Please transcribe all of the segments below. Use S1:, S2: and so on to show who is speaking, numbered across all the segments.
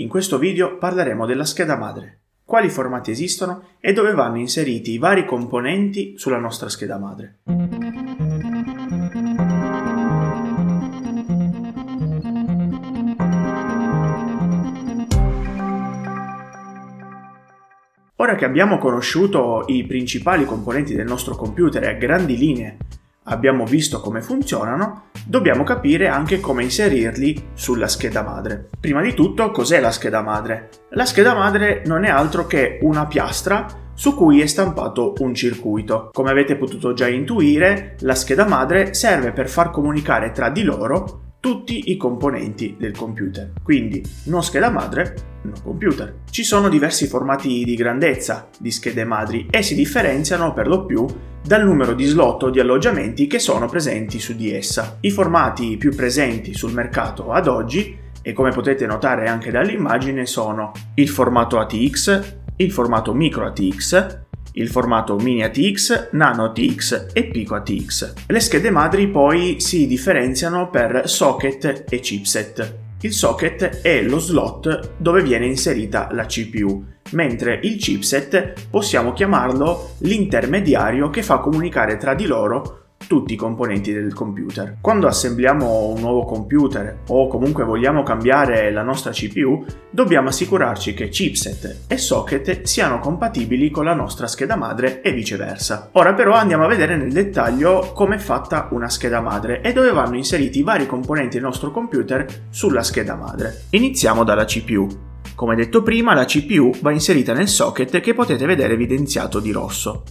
S1: In questo video parleremo della scheda madre, quali formati esistono e dove vanno inseriti i vari componenti sulla nostra scheda madre. Ora che abbiamo conosciuto i principali componenti del nostro computer a grandi linee abbiamo visto come funzionano, dobbiamo capire anche come inserirli sulla scheda madre. Prima di tutto, cos'è la scheda madre? La scheda madre non è altro che una piastra su cui è stampato un circuito. Come avete potuto già intuire, la scheda madre serve per far comunicare tra di loro tutti i componenti del computer. Quindi non scheda madre, no computer. Ci sono diversi formati di grandezza di schede madri e si differenziano per lo più dal numero di slot o di alloggiamenti che sono presenti su di essa. I formati più presenti sul mercato ad oggi, e come potete notare anche dall'immagine, sono il formato ATX, il formato micro ATX, il formato Mini ATX, Nano ATX e Pico ATX. Le schede madri poi si differenziano per socket e chipset. Il socket è lo slot dove viene inserita la CPU, mentre il chipset possiamo chiamarlo l'intermediario che fa comunicare tra di loro tutti i componenti del computer. Quando assembliamo un nuovo computer o comunque vogliamo cambiare la nostra CPU, dobbiamo assicurarci che chipset e socket siano compatibili con la nostra scheda madre e viceversa. Ora però andiamo a vedere nel dettaglio come è fatta una scheda madre e dove vanno inseriti i vari componenti del nostro computer sulla scheda madre. Iniziamo dalla CPU. Come detto prima, la CPU va inserita nel socket che potete vedere evidenziato di rosso.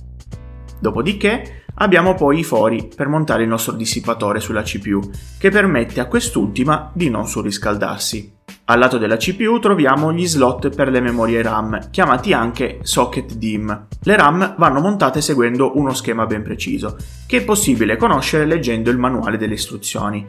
S1: Dopodiché abbiamo poi i fori per montare il nostro dissipatore sulla CPU, che permette a quest'ultima di non surriscaldarsi. Al lato della CPU troviamo gli slot per le memorie RAM, chiamati anche socket DIMM. Le RAM vanno montate seguendo uno schema ben preciso, che è possibile conoscere leggendo il manuale delle istruzioni.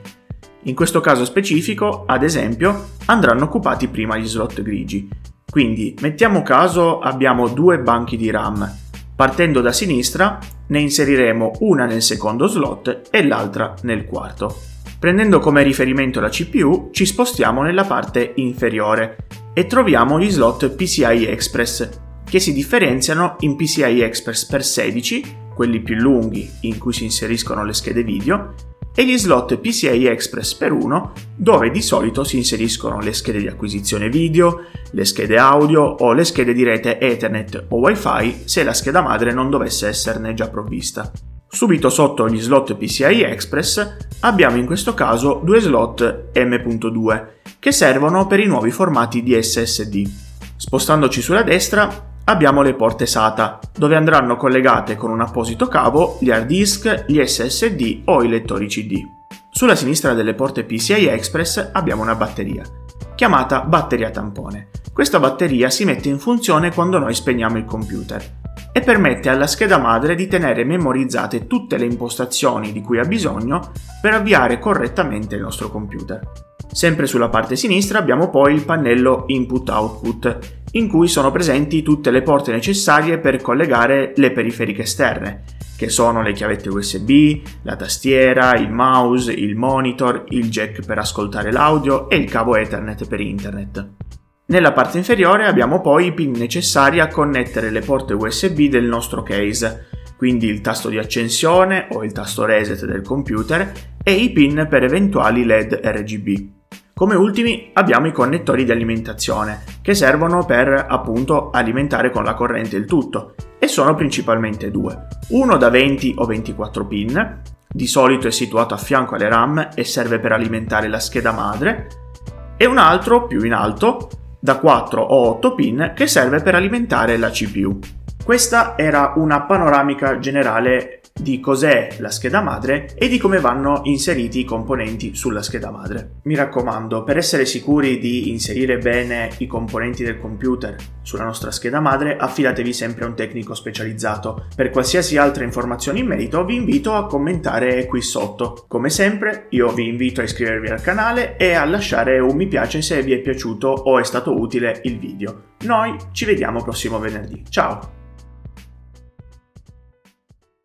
S1: In questo caso specifico, ad esempio, andranno occupati prima gli slot grigi. Quindi, mettiamo caso abbiamo due banchi di RAM, Partendo da sinistra ne inseriremo una nel secondo slot e l'altra nel quarto. Prendendo come riferimento la CPU ci spostiamo nella parte inferiore e troviamo gli slot PCI Express che si differenziano in PCI Express per 16, quelli più lunghi in cui si inseriscono le schede video, e gli slot PCI Express per 1 dove di solito si inseriscono le schede di acquisizione video, le schede audio o le schede di rete Ethernet o Wi-Fi se la scheda madre non dovesse esserne già provvista. Subito sotto gli slot PCI Express abbiamo in questo caso due slot M.2 che servono per i nuovi formati di SSD. Spostandoci sulla destra abbiamo le porte SATA, dove andranno collegate con un apposito cavo gli hard disk, gli SSD o i lettori CD. Sulla sinistra delle porte PCI Express abbiamo una batteria, chiamata batteria tampone. Questa batteria si mette in funzione quando noi spegniamo il computer e permette alla scheda madre di tenere memorizzate tutte le impostazioni di cui ha bisogno per avviare correttamente il nostro computer. Sempre sulla parte sinistra abbiamo poi il pannello Input-Output, in cui sono presenti tutte le porte necessarie per collegare le periferiche esterne, che sono le chiavette USB, la tastiera, il mouse, il monitor, il jack per ascoltare l'audio e il cavo Ethernet per internet. Nella parte inferiore abbiamo poi i pin necessari a connettere le porte USB del nostro case, quindi il tasto di accensione o il tasto reset del computer e i pin per eventuali LED RGB. Come ultimi abbiamo i connettori di alimentazione, che servono per appunto alimentare con la corrente il tutto, e sono principalmente due. Uno da 20 o 24 pin, di solito è situato a fianco alle RAM e serve per alimentare la scheda madre, e un altro più in alto, da 4 o 8 pin, che serve per alimentare la CPU. Questa era una panoramica generale di cos'è la scheda madre e di come vanno inseriti i componenti sulla scheda madre. Mi raccomando, per essere sicuri di inserire bene i componenti del computer sulla nostra scheda madre, affidatevi sempre a un tecnico specializzato. Per qualsiasi altra informazione in merito vi invito a commentare qui sotto. Come sempre, io vi invito a iscrivervi al canale e a lasciare un mi piace se vi è piaciuto o è stato utile il video. Noi ci vediamo prossimo venerdì. Ciao!